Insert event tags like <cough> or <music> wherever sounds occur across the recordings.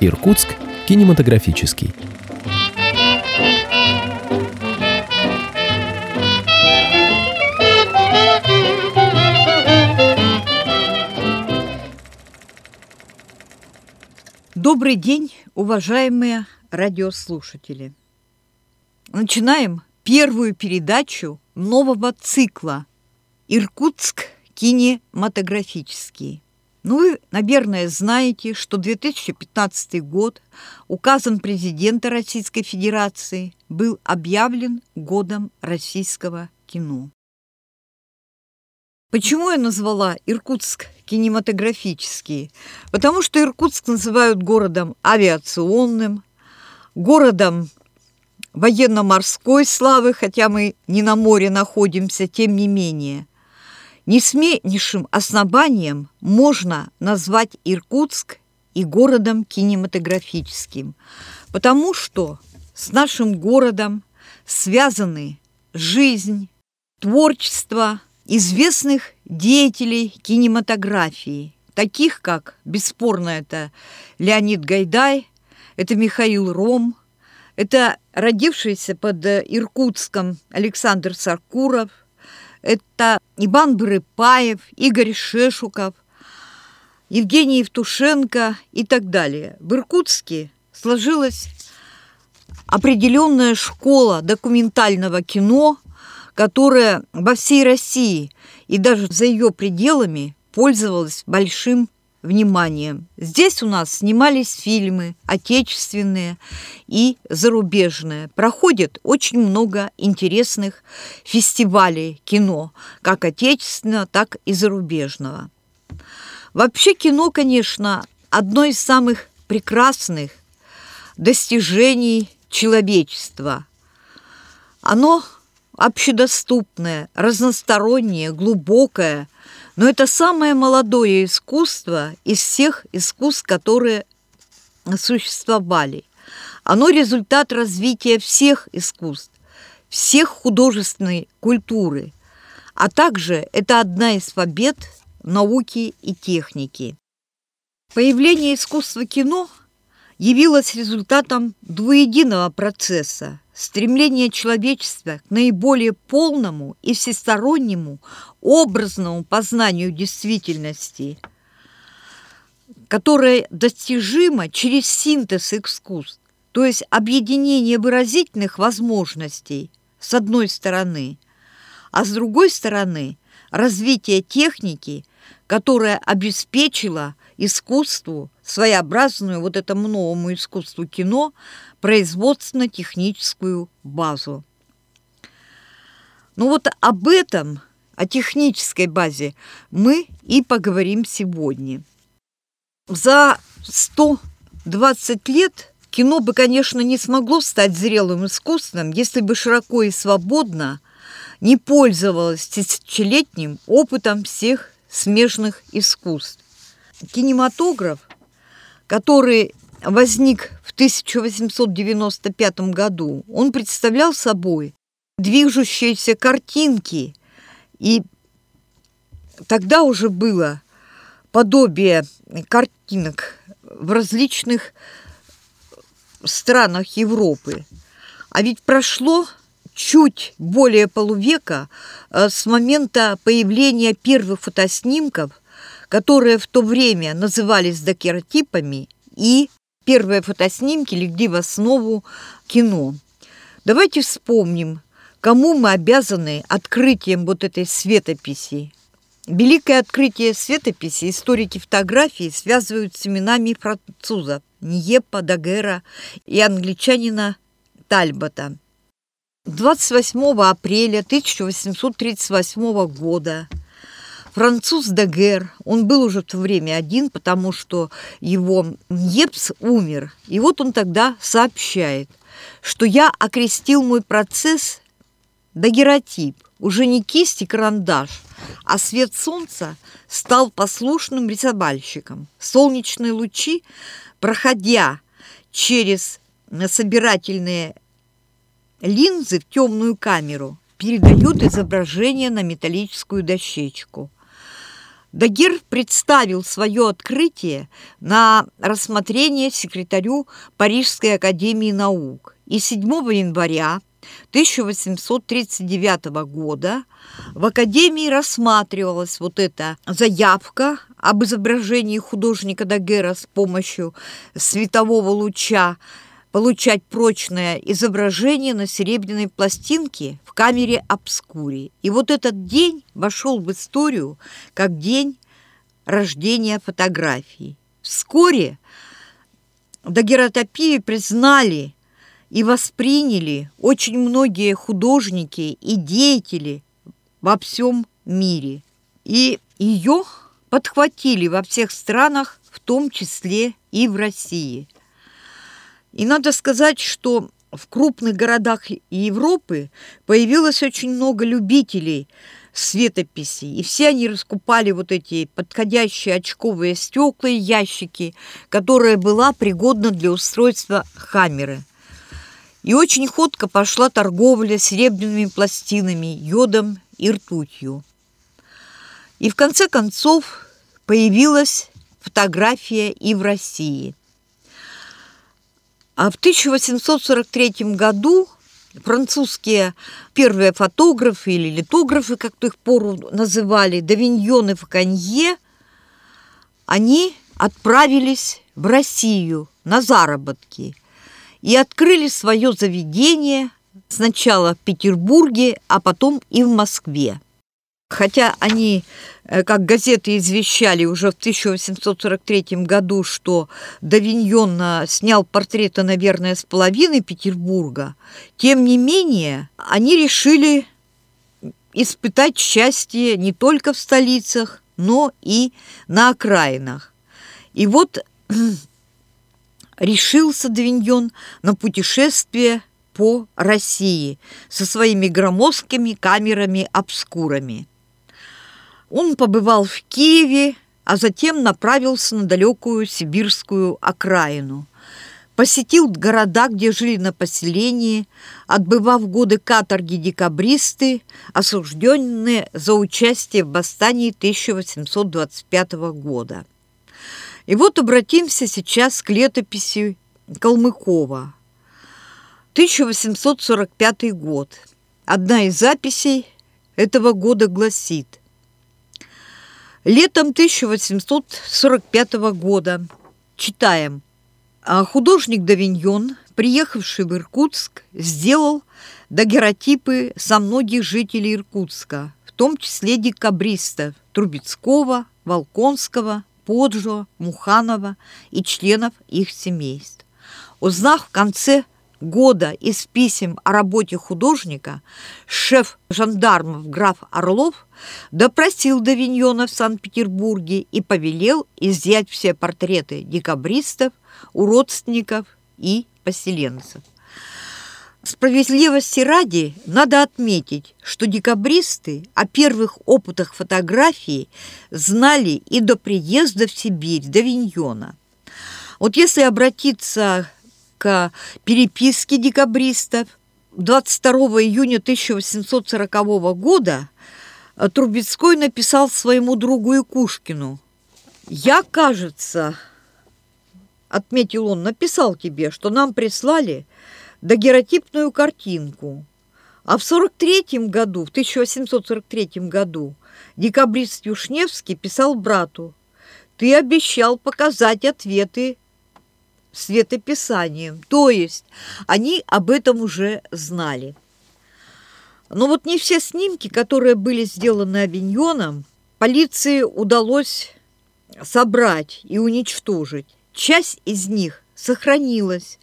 Иркутск кинематографический. Добрый день, уважаемые радиослушатели. Начинаем первую передачу нового цикла «Иркутск кинематографический». Ну, вы, наверное, знаете, что 2015 год указом президента Российской Федерации был объявлен годом российского кино. Почему я назвала Иркутск кинематографический? Потому что Иркутск называют городом авиационным, городом военно-морской славы, хотя мы не на море находимся, тем не менее – Несменнейшим основанием можно назвать Иркутск и городом кинематографическим, потому что с нашим городом связаны жизнь, творчество известных деятелей кинематографии, таких как, бесспорно, это Леонид Гайдай, это Михаил Ром, это родившийся под Иркутском Александр Саркуров – это Иван Брыпаев, Игорь Шешуков, Евгений Евтушенко и так далее. В Иркутске сложилась определенная школа документального кино, которая во всей России и даже за ее пределами пользовалась большим вниманием. Здесь у нас снимались фильмы отечественные и зарубежные. Проходит очень много интересных фестивалей кино, как отечественного, так и зарубежного. Вообще кино, конечно, одно из самых прекрасных достижений человечества. Оно общедоступное, разностороннее, глубокое – но это самое молодое искусство из всех искусств, которые существовали. Оно результат развития всех искусств, всех художественной культуры, а также это одна из побед науки и техники. Появление искусства кино явилось результатом двуединого процесса – стремления человечества к наиболее полному и всестороннему образному познанию действительности, которое достижимо через синтез искусств, то есть объединение выразительных возможностей с одной стороны, а с другой стороны развитие техники, которая обеспечила искусству, своеобразную вот этому новому искусству кино, производственно-техническую базу. Ну вот об этом – о технической базе мы и поговорим сегодня. За 120 лет кино бы, конечно, не смогло стать зрелым искусством, если бы широко и свободно не пользовалось тысячелетним опытом всех смежных искусств. Кинематограф, который возник в 1895 году, он представлял собой движущиеся картинки и тогда уже было подобие картинок в различных странах Европы. А ведь прошло чуть более полувека э, с момента появления первых фотоснимков, которые в то время назывались дакеротипами, и первые фотоснимки легли в основу кино. Давайте вспомним, Кому мы обязаны открытием вот этой светописи? Великое открытие светописи историки фотографии связывают с именами француза Ньепа, Дагера и англичанина Тальбота. 28 апреля 1838 года француз Дагер, он был уже в то время один, потому что его Ньепс умер. И вот он тогда сообщает, что я окрестил мой процесс Дагеротип, уже не кисть и карандаш, а свет солнца стал послушным рисовальщиком. Солнечные лучи, проходя через собирательные линзы в темную камеру, передают изображение на металлическую дощечку. Дагер представил свое открытие на рассмотрение секретарю Парижской академии наук. И 7 января 1839 года в Академии рассматривалась вот эта заявка об изображении художника Дагера с помощью светового луча получать прочное изображение на серебряной пластинке в камере обскури. И вот этот день вошел в историю как день рождения фотографии. Вскоре дагеротопию признали и восприняли очень многие художники и деятели во всем мире. И ее подхватили во всех странах, в том числе и в России. И надо сказать, что в крупных городах Европы появилось очень много любителей светописи, и все они раскупали вот эти подходящие очковые стекла и ящики, которая была пригодна для устройства камеры. И очень ходко пошла торговля серебряными пластинами, йодом и ртутью. И в конце концов появилась фотография и в России. А в 1843 году французские первые фотографы или литографы, как то их пору называли, Давиньон и Факанье, они отправились в Россию на заработки и открыли свое заведение сначала в Петербурге, а потом и в Москве. Хотя они, э, как газеты извещали уже в 1843 году, что Давиньон снял портреты, наверное, с половины Петербурга, тем не менее они решили испытать счастье не только в столицах, но и на окраинах. И вот <clears throat> решился Давиньон на путешествие по России со своими громоздкими камерами-обскурами. Он побывал в Киеве, а затем направился на далекую сибирскую окраину. Посетил города, где жили на поселении, отбывав годы каторги декабристы, осужденные за участие в восстании 1825 года. И вот обратимся сейчас к летописи Калмыкова. 1845 год. Одна из записей этого года гласит Летом 1845 года читаем. А художник Давиньон, приехавший в Иркутск, сделал дагеротипы со многих жителей Иркутска, в том числе декабристов Трубецкого, Волконского, Поджо, Муханова и членов их семейств. Узнав в конце года из писем о работе художника шеф жандармов граф Орлов допросил Давиньона в Санкт-Петербурге и повелел изъять все портреты декабристов у родственников и поселенцев. Справедливости ради надо отметить, что декабристы о первых опытах фотографии знали и до приезда в Сибирь Давиньона. Вот если обратиться к переписке декабристов. 22 июня 1840 года Трубецкой написал своему другу Якушкину. «Я, кажется, — отметил он, — написал тебе, что нам прислали дагеротипную картинку, а в 43 году, в 1843 году, декабрист Юшневский писал брату, ты обещал показать ответы светописанием. То есть они об этом уже знали. Но вот не все снимки, которые были сделаны Авиньоном, полиции удалось собрать и уничтожить. Часть из них сохранилась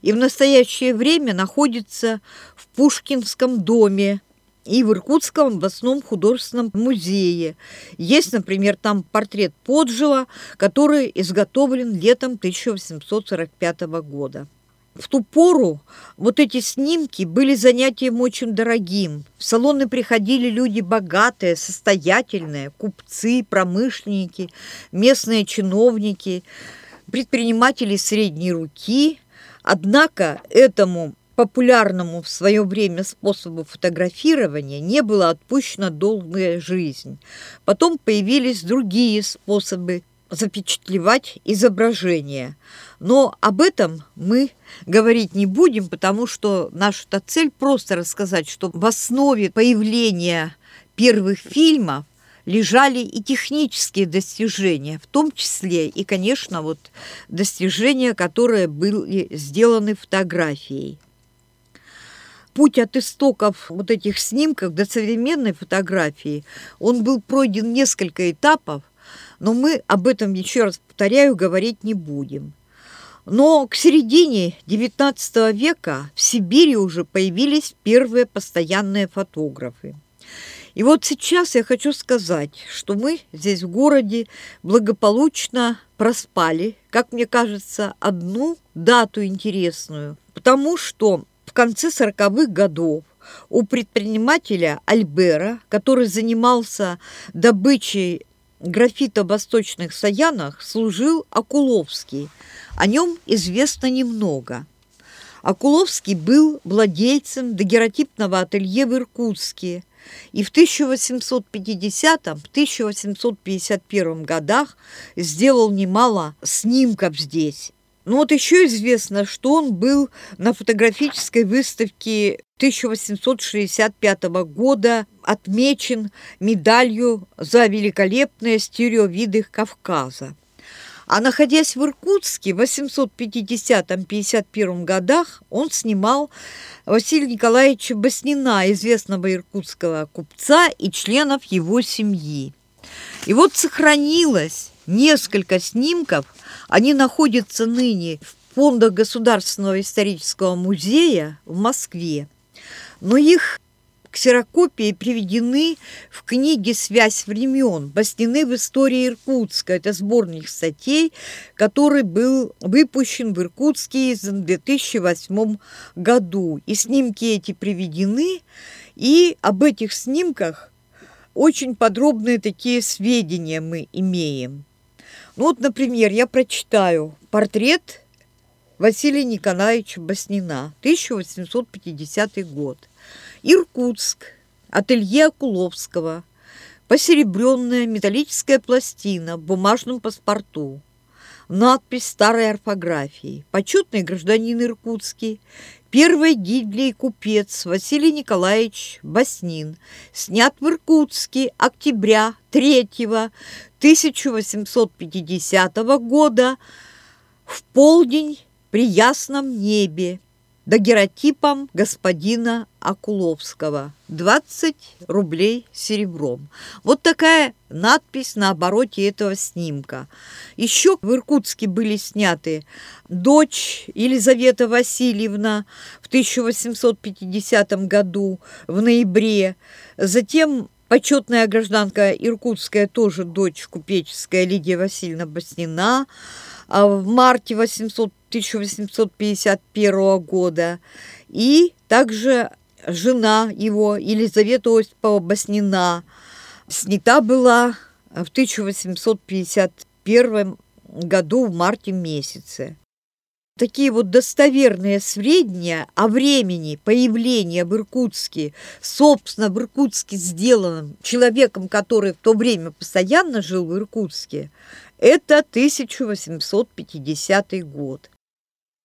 и в настоящее время находится в Пушкинском доме и в Иркутском областном художественном музее. Есть, например, там портрет Поджила, который изготовлен летом 1845 года. В ту пору вот эти снимки были занятием очень дорогим. В салоны приходили люди богатые, состоятельные, купцы, промышленники, местные чиновники, предприниматели средней руки. Однако этому популярному в свое время способу фотографирования не была отпущена долгая жизнь. Потом появились другие способы запечатлевать изображение. Но об этом мы говорить не будем, потому что наша цель просто рассказать, что в основе появления первых фильмов лежали и технические достижения, в том числе и, конечно, вот достижения, которые были сделаны фотографией. Путь от истоков вот этих снимков до современной фотографии, он был пройден несколько этапов, но мы об этом, еще раз повторяю, говорить не будем. Но к середине XIX века в Сибири уже появились первые постоянные фотографы. И вот сейчас я хочу сказать, что мы здесь в городе благополучно проспали, как мне кажется, одну дату интересную, потому что конце 40-х годов у предпринимателя Альбера, который занимался добычей графита в восточных Саянах, служил Акуловский. О нем известно немного. Акуловский был владельцем дагеротипного ателье в Иркутске, и в 1850-1851 годах сделал немало снимков здесь. Ну вот еще известно, что он был на фотографической выставке 1865 года отмечен медалью за великолепные стереовиды Кавказа. А находясь в Иркутске в 850-51 годах, он снимал Василия Николаевича Баснина, известного иркутского купца и членов его семьи. И вот сохранилось несколько снимков, они находятся ныне в фондах Государственного исторического музея в Москве, но их Ксерокопии приведены в книге «Связь времен. Бастины в истории Иркутска». Это сборник статей, который был выпущен в Иркутске в 2008 году. И снимки эти приведены, и об этих снимках очень подробные такие сведения мы имеем. Ну вот, например, я прочитаю портрет Василия Николаевича Баснина, 1850 год. Иркутск, ателье Акуловского, посеребренная металлическая пластина в бумажном паспорту, надпись старой орфографии, почетный гражданин Иркутский, первый гильдий купец Василий Николаевич Баснин, снят в Иркутске октября 3 1850 года в полдень при ясном небе дагеротипом господина Акуловского. 20 рублей серебром. Вот такая надпись на обороте этого снимка. Еще в Иркутске были сняты дочь Елизавета Васильевна в 1850 году в ноябре. Затем почетная гражданка Иркутская, тоже дочь купеческая Лидия Васильевна Баснина, а в марте 800 1851 года, и также жена его, Елизавета Осипова Баснина, снята была в 1851 году в марте месяце. Такие вот достоверные сведения о времени появления в Иркутске, собственно, в Иркутске сделанным человеком, который в то время постоянно жил в Иркутске, это 1850 год.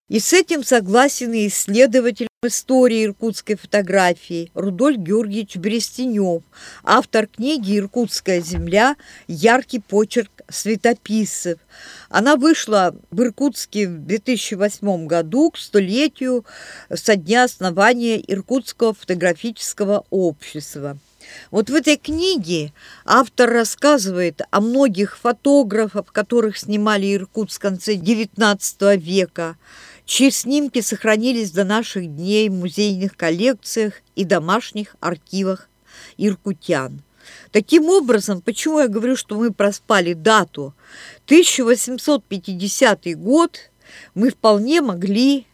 И с этим согласен и исследователь истории иркутской фотографии Рудольф Георгиевич Берестенев, автор книги «Иркутская земля. Яркий почерк светописцев». Она вышла в Иркутске в 2008 году к столетию со дня основания Иркутского фотографического общества. Вот в этой книге автор рассказывает о многих фотографах, которых снимали Иркутск в конце XIX века, чьи снимки сохранились до наших дней в музейных коллекциях и домашних архивах иркутян. Таким образом, почему я говорю, что мы проспали дату? 1850 год мы вполне могли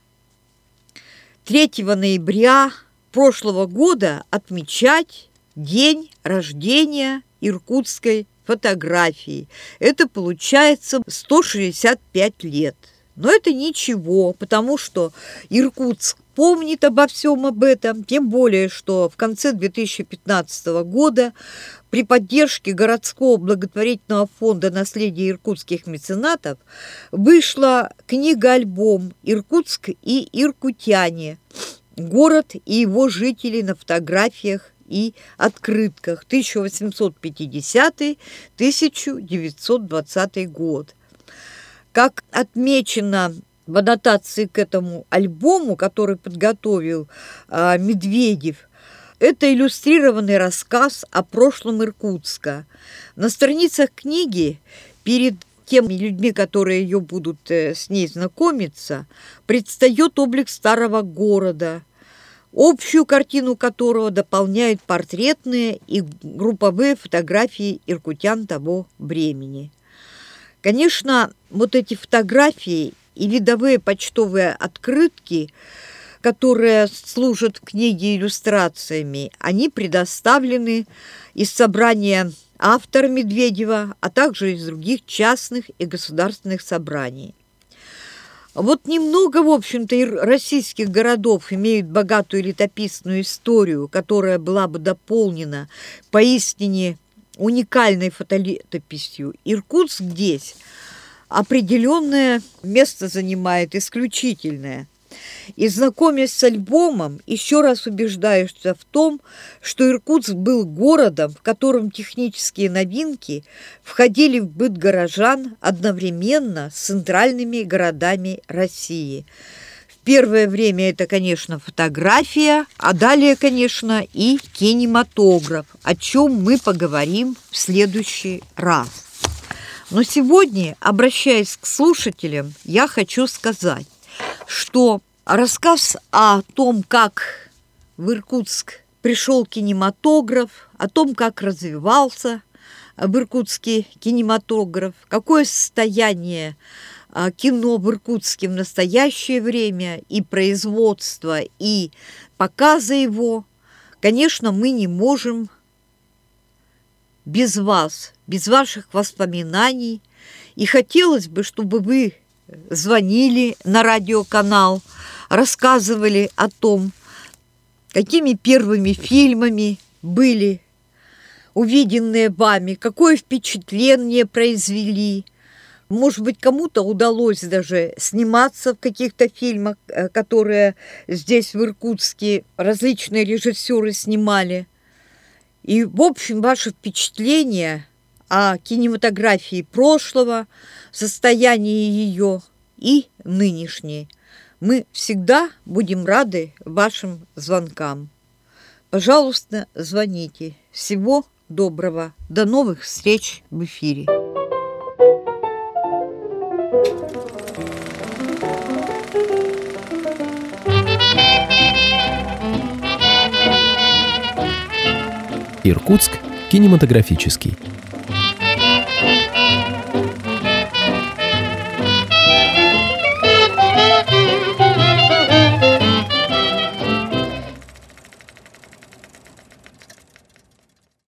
3 ноября прошлого года отмечать день рождения иркутской фотографии. Это получается 165 лет. Но это ничего, потому что Иркутск помнит обо всем об этом, тем более, что в конце 2015 года при поддержке городского благотворительного фонда наследия иркутских меценатов вышла книга-альбом «Иркутск и иркутяне. Город и его жители на фотографиях и открытках 1850-1920 год». Как отмечено в аннотации к этому альбому, который подготовил э, Медведев, это иллюстрированный рассказ о прошлом Иркутска. На страницах книги перед теми людьми, которые ее будут э, с ней знакомиться, предстает облик старого города, общую картину которого дополняют портретные и групповые фотографии иркутян того времени. Конечно, вот эти фотографии и видовые почтовые открытки, которые служат в книге иллюстрациями, они предоставлены из собрания автора Медведева, а также из других частных и государственных собраний. Вот немного, в общем-то, и российских городов имеют богатую летописную историю, которая была бы дополнена поистине уникальной фотолетописью. Иркутск здесь – определенное место занимает, исключительное. И знакомясь с альбомом, еще раз убеждаешься в том, что Иркутск был городом, в котором технические новинки входили в быт горожан одновременно с центральными городами России. В первое время это, конечно, фотография, а далее, конечно, и кинематограф, о чем мы поговорим в следующий раз. Но сегодня, обращаясь к слушателям, я хочу сказать, что рассказ о том, как в Иркутск пришел кинематограф, о том, как развивался в Иркутске кинематограф, какое состояние а, кино в Иркутске в настоящее время и производство, и показа его, конечно, мы не можем без вас, без ваших воспоминаний. И хотелось бы, чтобы вы звонили на радиоканал, рассказывали о том, какими первыми фильмами были увиденные вами, какое впечатление произвели. Может быть, кому-то удалось даже сниматься в каких-то фильмах, э, которые здесь, в Иркутске, различные режиссеры снимали – и, в общем, ваше впечатление о кинематографии прошлого, состоянии ее и нынешней. Мы всегда будем рады вашим звонкам. Пожалуйста, звоните. Всего доброго. До новых встреч в эфире. Иркутск кинематографический.